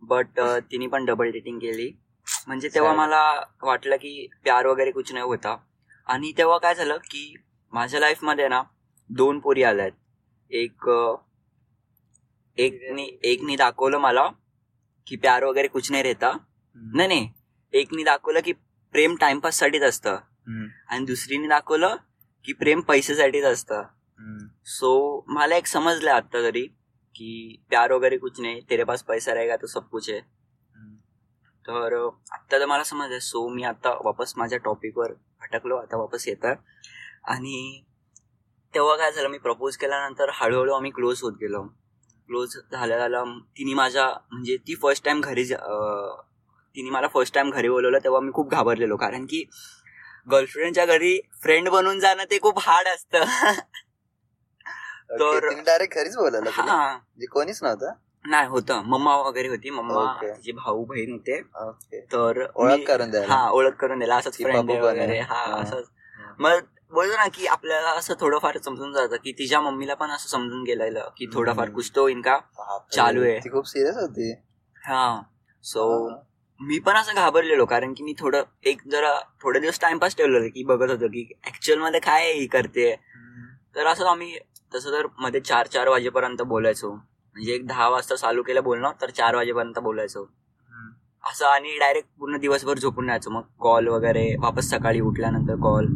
बट तिने पण डबल डेटिंग केली. म्हणजे तेव्हा. मला वाटलं की प्यार वगैरे कुछ नाही होता. आणि तेव्हा काय झालं की माझ्या लाईफमध्ये ना दोन पोरी आल्यात एक अं, एकनी एकनी दाखवलं मला की प्यार वगैरे कुछ नाही रहता. नाही नाही. एकनी दाखवलं की प्रेम टाइमपास साठीच असतं. आणि दुसरीने दाखवलं की प्रेम पैशासाठीच असतं. सो मला एक समजलं आता तरी की प्यार वगैरे कुछ नाही तेरे पास पैसा रहेगा तो सब कुछ है. तर अं, आत्ता तर मला समजलं. सो मी आता वापस माझ्या टॉपिकवर भटकलो आता वापस येत आणि तेव्हा काय झालं मी प्रपोज केल्यानंतर हळूहळू आम्ही क्लोज होत गेलो. क्लोज झाल्या झालं तिने माझ्या म्हणजे ती फर्स्ट टाइम घरी तिने मला फर्स्ट टाइम घरी बोलवलं तेव्हा मी खूप घाबरलेलो. कारण की गर्लफ्रेंडच्या घरी फ्रेंड बनून जाणं ते खूप हार्ड असतं. तर- डायरेक्ट घरीच बोलायला तुला? हा. म्हणजे कोणीच नव्हतं? नाही होतं. मम्मा वगैरे होती. मम्मा. तिचे भाऊ बहीण होते. तर ओळख करून हा ओळख करून दिला असंच फ्रेंड. वगैरे. हा हा. असंच. मग बोलतो ना की आपल्याला असं थोडंफार समजून जातं की तिच्या मम्मीला पण असं समजून गेलेलं की थोडाफार. कुछ तो इनका चालू आहे. ती खूप सिरियस होती. हा. सो. मी पण असं घाबरलेलो कारण की मी थोडं एक जरा थोडे दिवस टाइमपास ठेवलेलं की बघत होतो की ऍक्च्युअलमध्ये काय ही करते. तर असं आम्ही तसं तर मध्ये चार चार वाजेपर्यंत बोलायचो. म्हणजे एक दहा वाजता चालू केलं बोलणं तर चार वाजेपर्यंत बोलायचो. असं आणि डायरेक्ट पूर्ण दिवसभर झोपून राहायचो. मग कॉल वगैरे वापस सकाळी उठल्यानंतर कॉल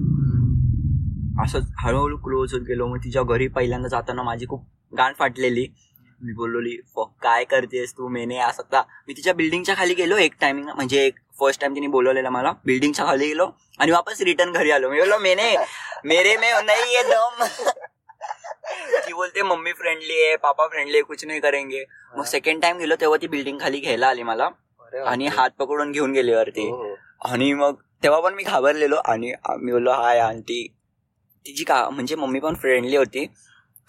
असंच हळूहळू क्लोज होत गेलो. मग तिच्या घरी पहिल्यांदा जाताना माझी खूप गाण फाटलेली. मी बोललोली "फक, काय करतेस तू? मेने असं का मी तिच्या बिल्डिंगच्या खाली गेलो एक टायमिंग म्हणजे एक फर्स्ट टाइम तिने बोलवलेलं मला. बिल्डिंगच्या खाली गेलो आणि वापस रिटर्न घरी आलो. मी बोललो मेने मेरे में नहीं है दम. ती बोलते मम्मी फ्रेंडली आहे पापा फ्रेंडली आहे कुछ नाही करेंगे. मग सेकंड टाइम गेलो तेव्हा ती बिल्डिंग खाली घ्यायला आली मला. आणि. हात पकडून घेऊन गेली वरती. हो. आणि मग तेव्हा पण मी घाबरलेलो आणि मी बोललो हाय आंटी तिची का म्हणजे मम्मी पण फ्रेंडली होती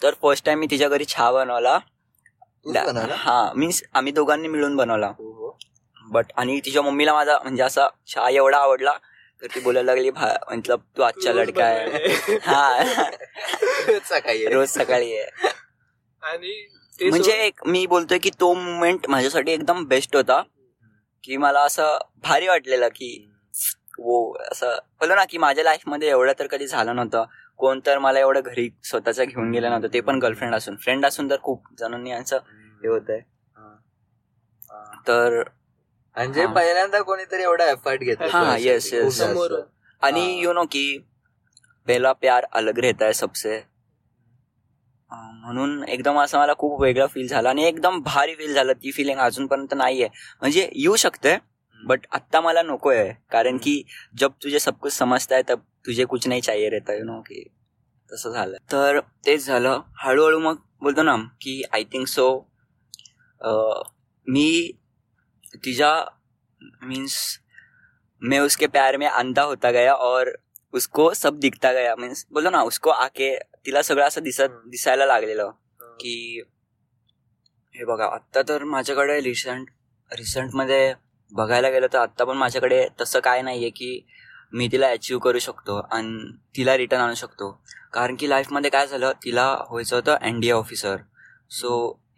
तर फर्स्ट टाइम मी तिच्या घरी चहा बनवला? हा मीन्स आम्ही दोघांनी मिळून बनवला. बट आणि तिच्या मम्मीला माझा म्हणजे असा चहा एवढा आवडला तर ती बोलायला लागली भा मतलब तू आजचा लडका आहे. हा सकाळी आहे. रोज सकाळी आहे आणि म्हणजे एक मी बोलतोय की तो मुमेंट माझ्यासाठी एकदम बेस्ट होता की मला असं भारी वाटलेलं की वो असं बोललो ना की माझ्या लाईफमध्ये एवढं तर कधी झालं नव्हतं कोण तर मला एवढं घरी स्वतःचं घेऊन गेलं नव्हतं ते पण गर्लफ्रेंड असून फ्रेंड असून तर खूप जणांनी यांचं हे होत आहे. तर म्हणजे. पहिल्यांदा कोणीतरी एवढा एफर्ट हा, yes. जास्त. समोरून. आणि. यू नो की पहला प्यार अलग रहता है सबसे म्हणून एकदम असं मला खूप वेगळं फील झालं आणि एकदम भारी फील झालं ती फिलिंग अजूनपर्यंत नाहीये म्हणजे येऊ शकते बट आत्ता मला नको आहे कारण की जब तुझे सब कुछ समजता है तब तुझे कुछ नाही चाहिए रहता यु नो की तसं झालं. तर तेच झालं. हळूहळू मग बोलतो ना की आय थिंक सो मी तिच्या मीन्स मैं उसके प्यार में अंधा होता गया और उसको सब दिखता गया. मीन्स बोलतो ना उसको आके तिला सगळं असं दिसत दिसायला लागलेलं की हे बघा आत्ता तर माझ्याकडे रिसेंट रिसेंटमध्ये बघायला गेलं तर आत्ता पण माझ्याकडे तसं काय नाही आहे की मी तिला अचीव करू शकतो आणि तिला रिटर्न आणू शकतो. कारण की लाईफमध्ये काय झालं तिला व्हायचं होतं N D A officer so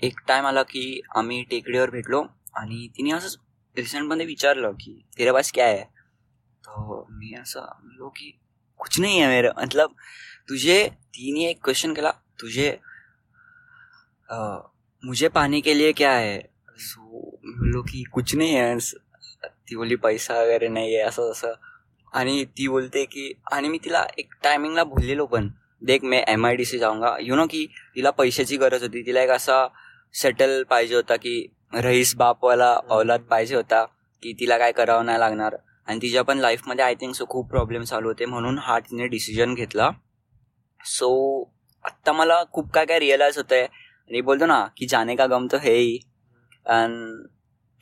एक टाइम आला की आम्ही टेकडीवर भेटलो आणि तिने असंच रिसेंटमध्ये विचारलं की तेरा पास क्या आहे तर मी असं म्हणलो की कुछ नाही आहे मेरे. मतलब तुझे तिने एक क्वेश्चन केला तुझे मुझे पाणी के लिए क्या है? सो मी बोललो की कुछ नाही आहे ती बोलली पैसा वगैरे नाही आहे असं तसं. आणि ती बोलते की आणि मी तिला एक टायमिंगला बोललेलो पण. देख मी एम आय डी सी जाऊंगा. यु नो की तिला पैशाची गरज होती. तिला एक असा सेटल पाहिजे होता की रईस बापवाला औलाद पाहिजे होता की तिला काय करावं नाही लागणार. आणि तिच्या पण लाईफमध्ये आय थिंक सो खूप प्रॉब्लेम चालू होते म्हणून हा तिने डिसिजन घेतला. सो आत्ता मला खूप काय काय रिअलाइज होत आहे आणि बोलतो ना की जाने का गम ही. अन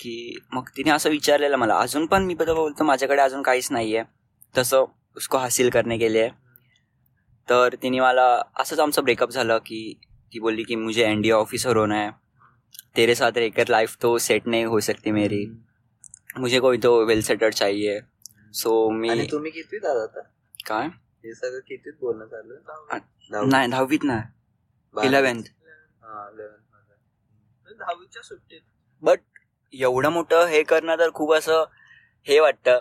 की मग तिने असं विचारलेलं मला अजून पण मी बघा बोलतो माझ्याकडे अजून काहीच नाहीये. तसं उसको हासिल करने के लिए. तर तिने मला असंच आमचं ब्रेकअप झालं की ती बोलली की मुझे एनडीए ऑफिसर होना है. तेरे साथ रहकर लाइफ तो सेट नहीं हो सकती मेरी. मुझे कोई तो वेल सेटर चाहिए. सो मी आणि तुम्ही कितवीत आता? काय? हे सगळं कितवीत बोलणं आहे? नाही दहावीत ना. इलेव्हन्थ 11th मध्ये. दहावीच्या सुट्टीत. बट एवढं मोठं हे करणं तर खूप असं हे वाटतं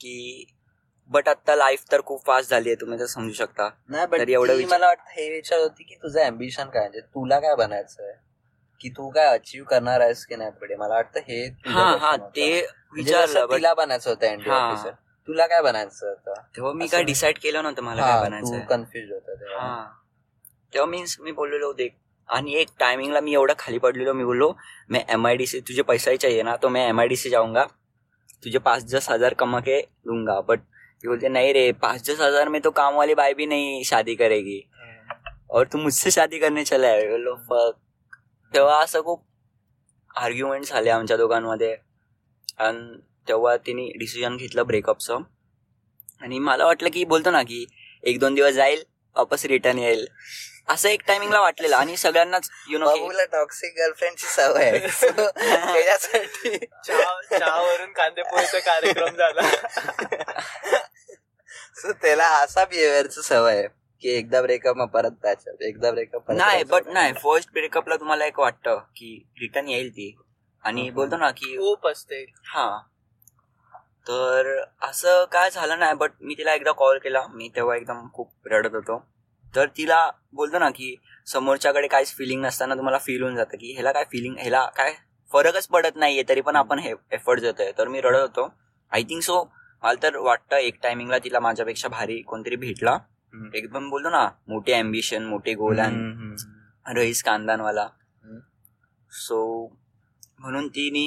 की बट आता लाईफ तर खूप फास्ट झाली आहे तुम्ही तर समजू शकता. नाही तरी एवढं विचार- मला वाटतं हे विचार होती की तुझं अम्बिशन काय म्हणजे तुला काय बनायचं आहे की तू काय अचीव्ह करणार आहेस की नाही पुढे? मला वाटतं हे तुझं हा question हा होतं. ते म्हणजे जसं विचारलं but तिला बनायचं होतं हा. ऑफिसर तुला काय बनायचं होतं? तेव्हा मी असं काय नाही. डिसाईड केलं नव्हतं मला काय हा, बनायचं तू. कन्फ्युज होता तेव्हा. हा. तेव्हा मीन्स मी बोललेलो देख आणि एक टायमिंगला मी एवढा खाली पडलेलो मी बोललो मैं एम आई डी से तुझे पैसा ही चाहिए ना तो मैं एम आई डी से जाऊंगा. तुझे पाँच दस हजार कमा के दूंगा बट ये बोलते नहीं रे पाँच दस हजार में तो काम वाली बाई भी नहीं शादी करेगी. और तू मुझसे शादी करने चला आहे बोललो फक तेव्हा असं खूप आर्ग्युमेंट झाले आमच्या दोघांमध्ये. आणि तेव्हा तिने डिसिजन घेतलं ब्रेकअपचं आणि मला वाटलं की बोलतो ना की एक दोन दिवस जाईल वापस रिटर्न येईल. असं एक टायमिंगला वाटलेलं आणि सगळ्यांनाच यु नो बाबूला टॉक्सिक गर्लफ्रेंडची सवय आहे. So, [laughs] [laughs] त्याच्यासाठी. चहा चहावरून कांदे पोहेचा कार्यक्रम झाला. [laughs] So, त्याला असा बिहेवियरची सवय आहे की एकदा ब्रेकअप मग परत त्याच्यात एकदा ब्रेकअप नाही बट नाही फर्स्ट ब्रेकअपला तुम्हाला एक वाटतं की रिटर्न येईल ती. आणि बोलतो ना की खूप असते. हा. तर असं काय झालं नाही बट मी तिला एकदा कॉल केला. मी तेव्हा एकदम खूप रडत होतो. तर तिला बोलतो ना की समोरच्याकडे काहीच फिलिंग नसताना तुम्हाला फील होऊन जातं की ह्याला काय फिलिंग ह्याला काय फरकच पडत नाहीये तरी पण आपण हे एफर्ट देतोय तर मी रडत होतो. आय थिंक सो मला तर वाटतं एक टायमिंगला तिला माझ्यापेक्षा भारी कोणतरी भेटला. एकदम बोलतो ना मोठे अम्बिशन मोठे गोल आणि रईस कांदानवाला. सो म्हणून तिने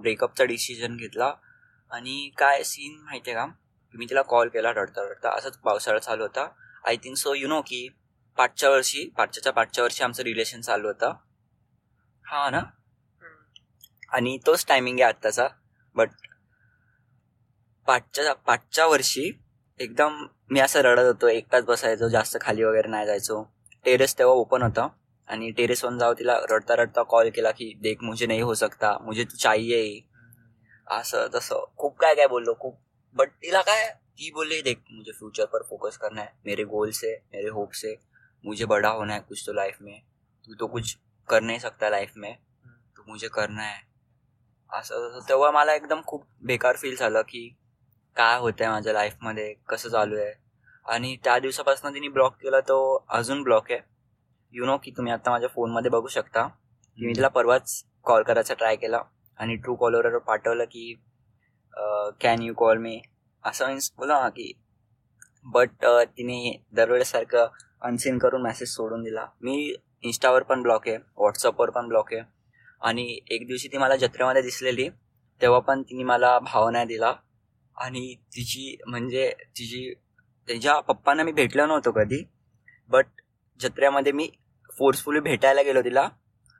ब्रेकअपचा डिसिजन घेतला. आणि काय सीन माहितीये का? मी तिला कॉल केला रडता रडता असंच पावसाळा चालू होता. I think so you know की पाचच्या वर्षी पाचच्या पाचच्या वर्षी आमचं रिलेशन चालू होतं. हा ना? आणि तोच टायमिंग आहे आत्ताचा. बट पाचच्या पाचच्या वर्षी एकदम मी असं रडत होतो एकटाच बसायचो जास्त खाली वगैरे नाही जायचो. टेरेस तेव्हा ओपन होतं. आणि टेरेस वन जाऊ तिला रडता रडता कॉल केला की देख मुझे नहीं हो सकता. मुझे तू चाहिए. असं तसं. खूप काय काय बोललो खूप. बट तिला काय ती बोलली देख मुझे फ्यूचर पर फोकस करना है मेरे गोल्स है मेरे होप्स है मुझे बड़ा होना है कुछ तो लाइफ में। तू तो कुछ कर नहीं सकता लाइफ में तो मुझे करना है। असं तसं तेव्हा मला एकदम खूप बेकार फील झालं की काय होतंय माझ्या लाईफमध्ये कसं चालू आहे? आणि त्या दिवसापासून तिने ब्लॉक केला तो अजून ब्लॉक आहे. यु नो की तुम्ही आता माझ्या फोनमध्ये बघू शकता. की मी तिला परवाच कॉल करायचा ट्राय केला. आणि ट्रू कॉलरवर पाठवलं की कॅन यू कॉल मी असं मीन्स बोला ना की बट तिने दरवेळेसारखं अनसीन करून मेसेज सोडून दिला. मी इंस्टावर पण ब्लॉक आहे व्हॉट्सअपवर पण ब्लॉक आहे. आणि एक दिवशी ती मला जत्रेमध्ये दिसलेली तेव्हा पण तिने मला भाव नाही दिला. आणि तिची म्हणजे तिची त्याच्या पप्पांना मी भेटलो नव्हतो कधी बट जत्रेमध्ये मी फोर्सफुली भेटायला गेलो तिला.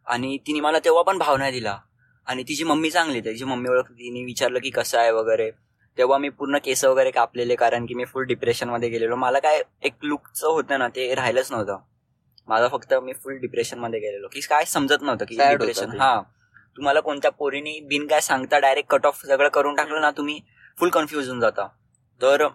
आणि तिने मला तेव्हा पण भाव नाही दिला. आणि तिची मम्मी चांगली तिची मम्मी ओळख तिने विचारलं की कसं आहे वगैरे. तेव्हा मी पूर्ण केस वगैरे कापलेले कारण की मी फुल डिप्रेशनमध्ये गेलेलो. मला काय एक लुकचं होतं ना ते राहिलंच नव्हतं. माझं फक्त मी फुल डिप्रेशनमध्ये गेलेलो. की काय समजत नव्हतं की डिप्रेशन. हा. तुम्हाला कोणत्या पोरीने बिन काय सांगता डायरेक्ट कट ऑफ सगळं करून टाकलं ना तुम्ही फुल कन्फ्युज होऊन जाता. तर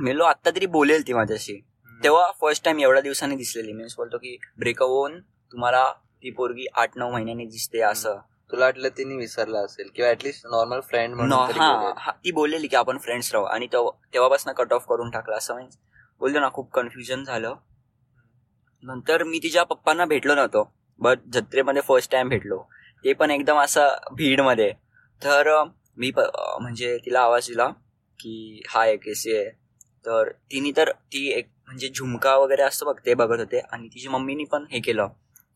मेलो आत्ता तरी बोलेल ती माझ्याशी. तेव्हा फर्स्ट टाइम एवढ्या दिवसांनी दिसलेली. मीन्स बोलतो की ब्रेकअप होऊन तुम्हाला ती पोरगी आठ नऊ महिन्यांनी दिसते असं. तुला वाटलं तिने विसरलं असेल किंवा ऍटलीस्ट नॉर्मल फ्रेंड म्हणून हा बोलेल. हा, ती बोललेली की आपण फ्रेंड्स राहू. आणि तेव्हा- तेव्हापासून कट ऑफ करून टाकला. असं मीन्स बोलतो ना खूप कन्फ्युजन झालं. नंतर मी तिच्या पप्पांना भेटलो नव्हतो. बट जत्रेमध्ये फर्स्ट टाइम भेटलो. ते पण एकदम असं भीडमध्ये. तर मी म्हणजे तिला आवाज दिला की हाय कशी आहे. तर तिने तर ती एक म्हणजे झुमका वगैरे असतं बघ ते बघत होते. आणि तिची मम्मीनी पण हे केलं.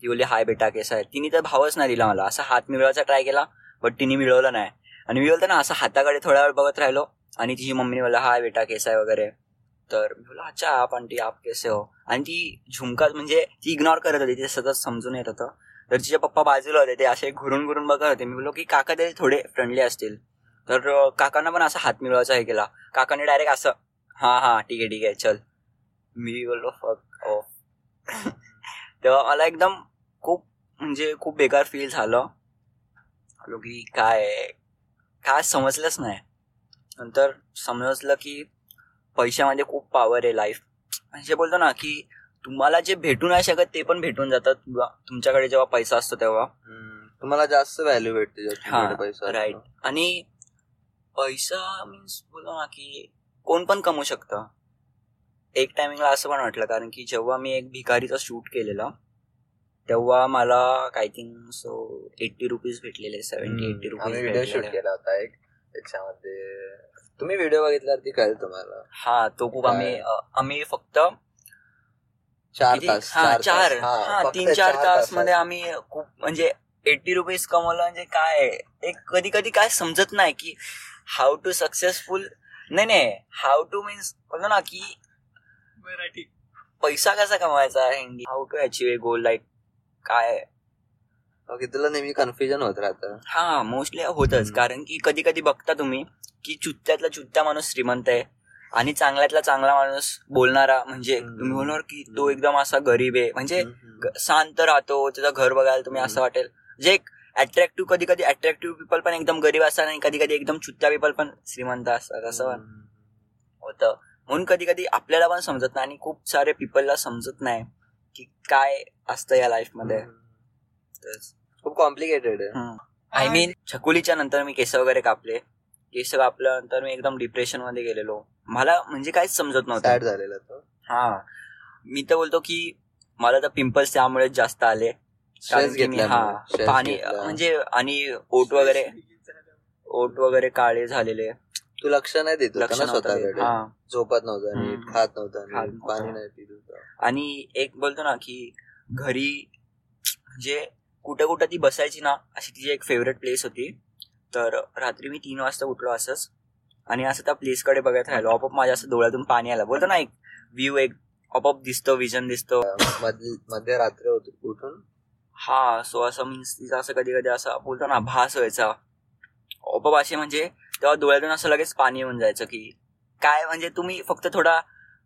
ती बोलली हाय बेटा केसा आहे तिने तर भावच नाही दिला मला. असा हात मिळवायचा ट्राय केला बट तिने मिळवलं नाही. आणि मी बोलतो ना असं हाताकडे थोडा वेळ बघत राहिलो आणि तिची मम्मी बोला हाय बेटा केस आहे वगैरे. तर मी बोला अच्छा आप आंटी आप केसे हो? आणि ती झुमकात म्हणजे ती इग्नोर करत होती ते सतत समजून येत होतं. तर तिचे पप्पा बाजूला होते ते असे घुरून घुरून बघत होते. मी बोललो की काका तरी थोडे फ्रेंडली असतील. तर काकांना पण असं हात मिळवायचा हे केला. काकाने डायरेक्ट असं हा हा ठीक आहे ठीक आहे चल. मी बोललो फक ऑफ [laughs] तेव्हा मला एकदम खूप म्हणजे खूप बेकार फील झालं. आलो की काय काय समजलंच नाही. नंतर समजलं की पैशामध्ये खूप पॉवर आहे लाईफ म्हणजे बोलतो ना की तुम्हाला जे भेटू नाही शकत ते पण भेटून जातात. तुमच्याकडे जेव्हा पैसा असतो तेव्हा. तुम्हाला जास्त व्हॅल्यू भेटते हा, पैसा. राईट आणि पैसा मीन्स बोलतो ना की कोण पण कमवू शकतं. एक टायमिंगला असं पण वाटलं. कारण की जेव्हा मी एक भिकारीचा शूट केलेला तेव्हा मला I think so eighty rupees भेटलेले seventy eighty video shoot rupees केला होता एक त्याच्यामध्ये तुम्ही व्हिडिओ बघितल्यावरती कळेल तुम्हाला. हा तो खूप आम्ही आम्ही फक्त चार? तास हा चार. हा, तीन चार तास. मध्ये आम्ही खूप म्हणजे एट्टी रुपीज कमवलं म्हणजे काय? एक कधी कधी काय समजत नाही की हाऊ टू सक्सेसफुल नाही नाही. हाऊ टू मीन्स बोलतो ना की मराठी पैसा कसा कमवायचा Hindi how to achieve a goal like काय ओके तुला नेहमी कन्फ्युजन होत राहतं हा मोस्टली होतच. कारण की कधी कधी बघता तुम्ही की चुत्त्यातला चुत्ता माणूस श्रीमंत आहे आणि चांगल्यातला चांगला माणूस बोलणारा म्हणजे. तुम्ही बोलणार की तो. एकदम असा गरीब आहे म्हणजे शांत राहतो त्याचं घर बघायला तुम्ही असं. वाटेल जे एक अट्रॅक्टिव्ह कधी कधी अट्रॅक्टिव्ह पीपल पण एकदम गरीब असतात आणि कधी कधी एकदम चुत्त्या पीपल पण श्रीमंत असतात असं. होतं म्हणून कधी कधी आपल्याला पण समजत नाही आणि खूप सारे पीपलला समजत नाही की काय असतं या लाईफमध्ये. खूप कॉम्प्लिकेटेड आहे. आय मीन छकुलीच्या नंतर मी केस वगैरे कापले. केस कापल्यानंतर मी एकदम डिप्रेशनमध्ये गेलेलो. मला म्हणजे काहीच समजत नव्हतं. झालेला तो. हा. मी तर बोलतो की मला तर पिंपल्स त्यामुळेच जास्त आले. हा पाणी म्हणजे आणि ओट वगैरे ओट वगैरे काळे झालेले. तू लक्ष नाही देत लक्ष. स्वतःकडे. झोपत नव्हता नीट. खात नव्हता. पाणी नाही पित होता. आणि एक बोलतो ना की घरी म्हणजे कुठे कुठं ती बसायची ना अशी तिची एक फेवरेट प्लेस होती. तर रात्री मी तीन वाजता उठलो असंच आणि असं त्या प्लेसकडे बघत राहिलो. आपोआप माझ्या असं डोळ्यातून पाणी आलं. बोलतो ना एक व्ह्यू एक आपोआप दिसतो विजन दिसतो. मध- मध्यरात्री उठ- उठून? हा सो असं मीन्स तिचा असं कधी कधी असं बोलतो ना भास व्हायचा. आपोआप असे म्हणजे तेव्हा डोळ्यातून असं लगेच पाणी येऊन जायचं की काय म्हणजे तुम्ही फक्त थोडा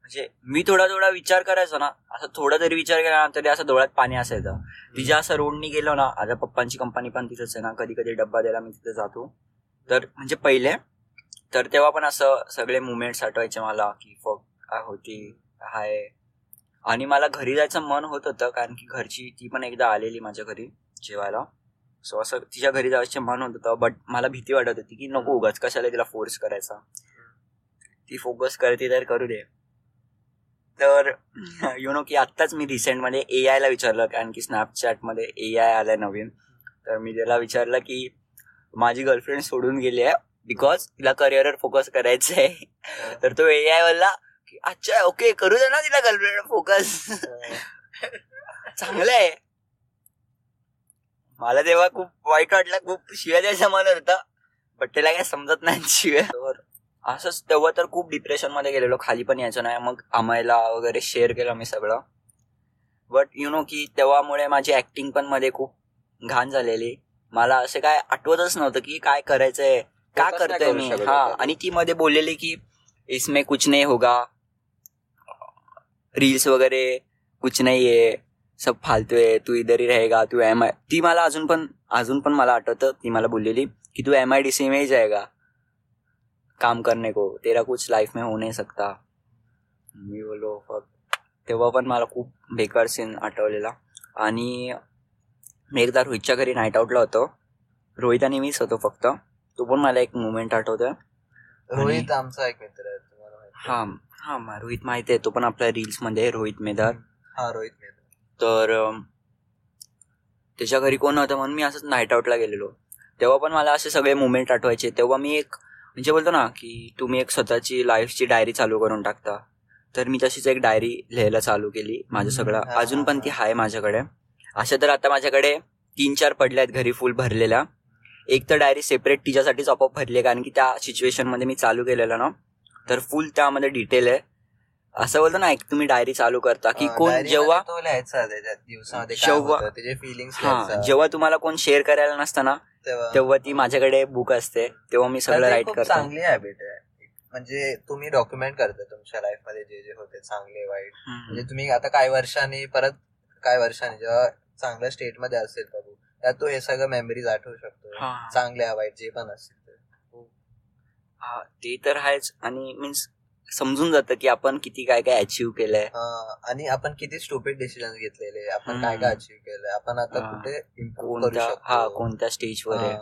म्हणजे मी थोडा थोडा विचार करायचो ना असं थोडा तरी विचार केला ना तरी असं डोळ्यात पाणी असायचं. तिच्या असं रोडनी गेलो ना आता पप्पांची कंपनी पण तिथंच आहे ना कधी कधी डब्बा द्यायला मी तिथे जातो. तर म्हणजे पहिले तर तेव्हा पण असं सगळे मुवमेंट्स आठवायचे मला की फक काय होती हाय. आणि मला घरी जायचं मन होत होतं कारण की घरची ती पण एकदा आलेली माझ्या घरी जेवायला. सो असं तिच्या घरी जायचं मन होत होतं बट मला भीती वाटत होती की नको उगाच कशाला तिला फोर्स करायचा? ती फोकस करते तर करू दे. तर यु नो की आत्ताच मी रिसेंटमध्ये ए आयला विचारलं कारण की स्नॅपचॅटमध्ये ए आय आलाय नवीन. तर मी त्याला विचारलं की माझी गर्लफ्रेंड सोडून गेली आहे बिकॉज तिला करिअरवर फोकस करायचं आहे. तर तो ए आय बोलला की अच्छा ओके करू दे ना तिला गर्लफ्रेंड फोकस चांगलं आहे मला तेव्हा खूप वाईट वाटलं खूप शिव्या द्यायचा मन होता. बट त्याला काय समजत नाही शिव्या. असंच तेव्हा तर खूप डिप्रेशनमध्ये गेलेलो खाली पण यायचं नाही. मग आम्हाला वगैरे शेअर केलं मी सगळं. बट यु नो की तेव्हामुळे माझी ऍक्टिंग पण मध्ये खूप घाण झालेली. मला असं काय आठवतच नव्हतं की काय करायचंय का करतोय करू मी. हा. आणि ती मध्ये बोललेली की इसमें कुछ नहीं होगा. रील्स वगैरे कुछ नहीं है सब फालतू आहे तू इधर ही रहेगा तू एम आय ती मला अजून पण अजून पण मला आठवतं ती मला बोललेली की तू एम आय डी सी में ही जाएगा काम करने को तेरा कुछ लाइफ में हो नहीं सकता. मी बोलो फक तेव्हा पण मला खूप बेकार सीन आठवलेला. आणि मी एकदा रोहितच्या घरी नाईट आउटला होतो. रोहित आणि मीच होतो फक्त. तो पण मला एक मुवमेंट आठवतोय. रोहित आमचा एक मित्र आहे तुम्हाला? हा हा रोहित माहिती आहे तो पण आपल्या रील्समध्ये रोहित मेधार हा रोहित मित्र तर त्याच्या घरी कोण होतं म्हणून मी असंच नाईट आउटला गेलेलो. तेव्हा पण मला असे सगळे मुवमेंट आठवायचे. तेव्हा मी एक म्हणजे बोलतो ना की तुम्ही एक स्वतःची लाईफची डायरी चालू करून टाकता. तर मी तशीच एक डायरी लिहायला चालू केली. माझं सगळं अजून पण ती. आहे माझ्याकडे. अशा तर आता माझ्याकडे तीन चार पडल्या आहेत घरी फुल भरलेल्या. एक तर डायरी सेपरेट तिच्यासाठीच आपोआप भरली आहे कारण की त्या सिच्युएशनमध्ये मी चालू केलेलं ना. तर फुल त्यामध्ये डिटेल आहे. असं बोलतो ना एक तुम्ही डायरी चालू करता की कोण जेव्हा काय जेव्हा- जेव्हा तुम्हाला कोण शेअर करायला नसतं ना तेव्हा. ती माझ्याकडे बुक असते तेव्हा मी सगळं राईट खूप करतो. चांगली हॅबिट आहे. म्हणजे तुम्ही डॉक्युमेंट करता तुमच्या लाईफमध्ये जे जे होते चांगले वाईट. म्हणजे तुम्ही आता काही वर्षांनी परत काही वर्षांनी जेव्हा चांगल्या स्टेटमध्ये असेल बाबू त्यात तो हे सगळं मेमरीज आठवू शकतो. चांगल्या वाईट जे पण असतील ते. हा, ते तर आहेच. आणि मीन्स समजून जातं की आपण किती काय काय अचीव्ह केलंय. आणि आपण किती स्टुपिड डिसिजन घेतलेले आपण. काय काय अचीव्ह केलंय आपण आता. कुठे कोणत्या हा कोणत्या स्टेजवर आहे.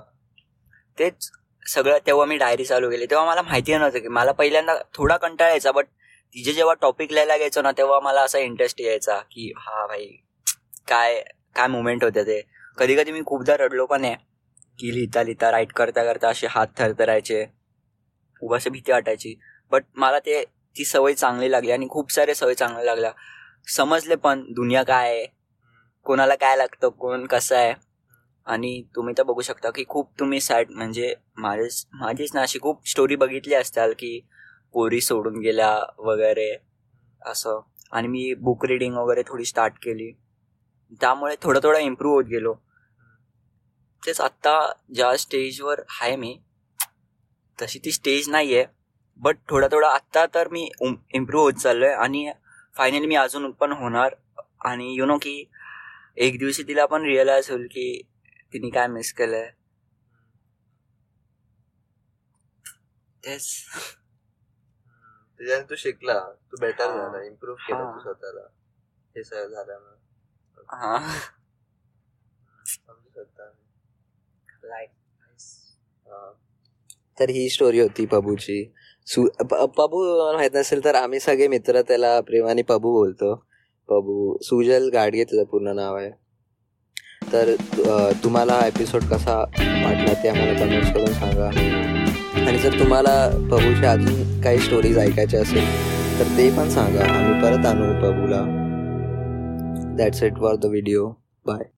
तेच सगळं तेव्हा मी डायरी चालू केली. तेव्हा मला माहिती नव्हतं की मला पहिल्यांदा थोडा कंटाळा यायचा बट तिचे जेव्हा टॉपिक लिहायला घ्यायचो ना तेव्हा मला असा इंटरेस्ट यायचा की हा भाई काय काय मुमेंट होते ते. कधी कधी मी खूपदा रडलो पण आहे की लिहिता लिहिता राईट करता करता असे हात थरथरायचे. उगाच भीती वाटायची. बट मला ते ती सवय चांगली लागली आणि खूप सारे सवय चांगल्या लागल्या. समजले पण दुनिया काय आहे कोणाला काय लागतं कोण कसं आहे. आणि तुम्ही तर बघू शकता की खूप तुम्ही सॅड म्हणजे माझेच माझीच ना अशी खूप स्टोरी बघितली असताल की पोरी सोडून गेल्या वगैरे असं. आणि मी बुक रिडिंग वगैरे थोडी स्टार्ट केली. त्यामुळे थोडं थोडं इम्प्रूव्ह होत गेलो. तेच आत्ता ज्या स्टेजवर आहे मी तशी ती स्टेज नाही आहे बट थोडा थोडा आत्ता तर मी इम्प्रूव्ह होत चाललोय आणि फायनली मी अजून पण होणार. आणि यु नो की एक दिवशी तिला पण रिअलाइज होईल की तिने काय मिस केलंय. तेच त्याच्याने तू शिकला. तू बेटर हा. झाला. इम्प्रूव्ह केलं. तू स्वतःला. हे सगळं झाल्यामुळे. हा. समजू शकता लाईक तर ही स्टोरी होती पबूची सु पबू माहीत नसेल तर आम्ही सगळे मित्र त्याला प्रेमाने पबू बोलतो. पबू सुजल गाडगे त्याचं पूर्ण नाव आहे. तर तुम्हाला एपिसोड कसा वाटला ते आम्हाला कमेंट्स करून सांगा. आणि जर तुम्हाला पबूचे अजून काही स्टोरीज ऐकायचे असेल तर ते पण सांगा. आम्ही परत आणू पबूला. That's it for the video bye